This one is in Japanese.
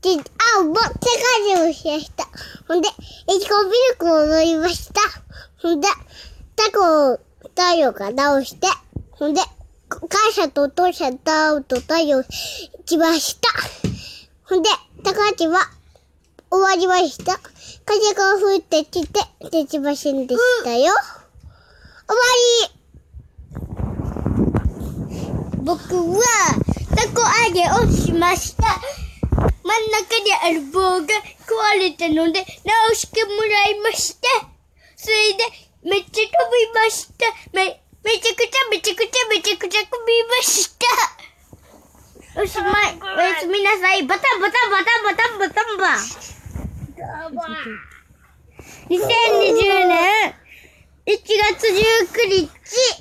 ち、あ、ぼ、世界中をしました。ほんで、いちごミルクを飲みました。ほんで、タコを太陽が直して、ほんで、感謝とお父さんと会うと太陽しました。ほんで、高橋は終わりました。風が吹いてきて、できませんでしたよ。終わり僕は、タコ揚げをしました。ある棒が壊れたので、直してもらいました。それで、めっちゃ飛びました。め、めちゃくちゃめちゃくちゃめちゃくちゃ飛びました。おしまい。おやすみなさい。バタンバタンバタンバタンバタンバ。2020年1月19日。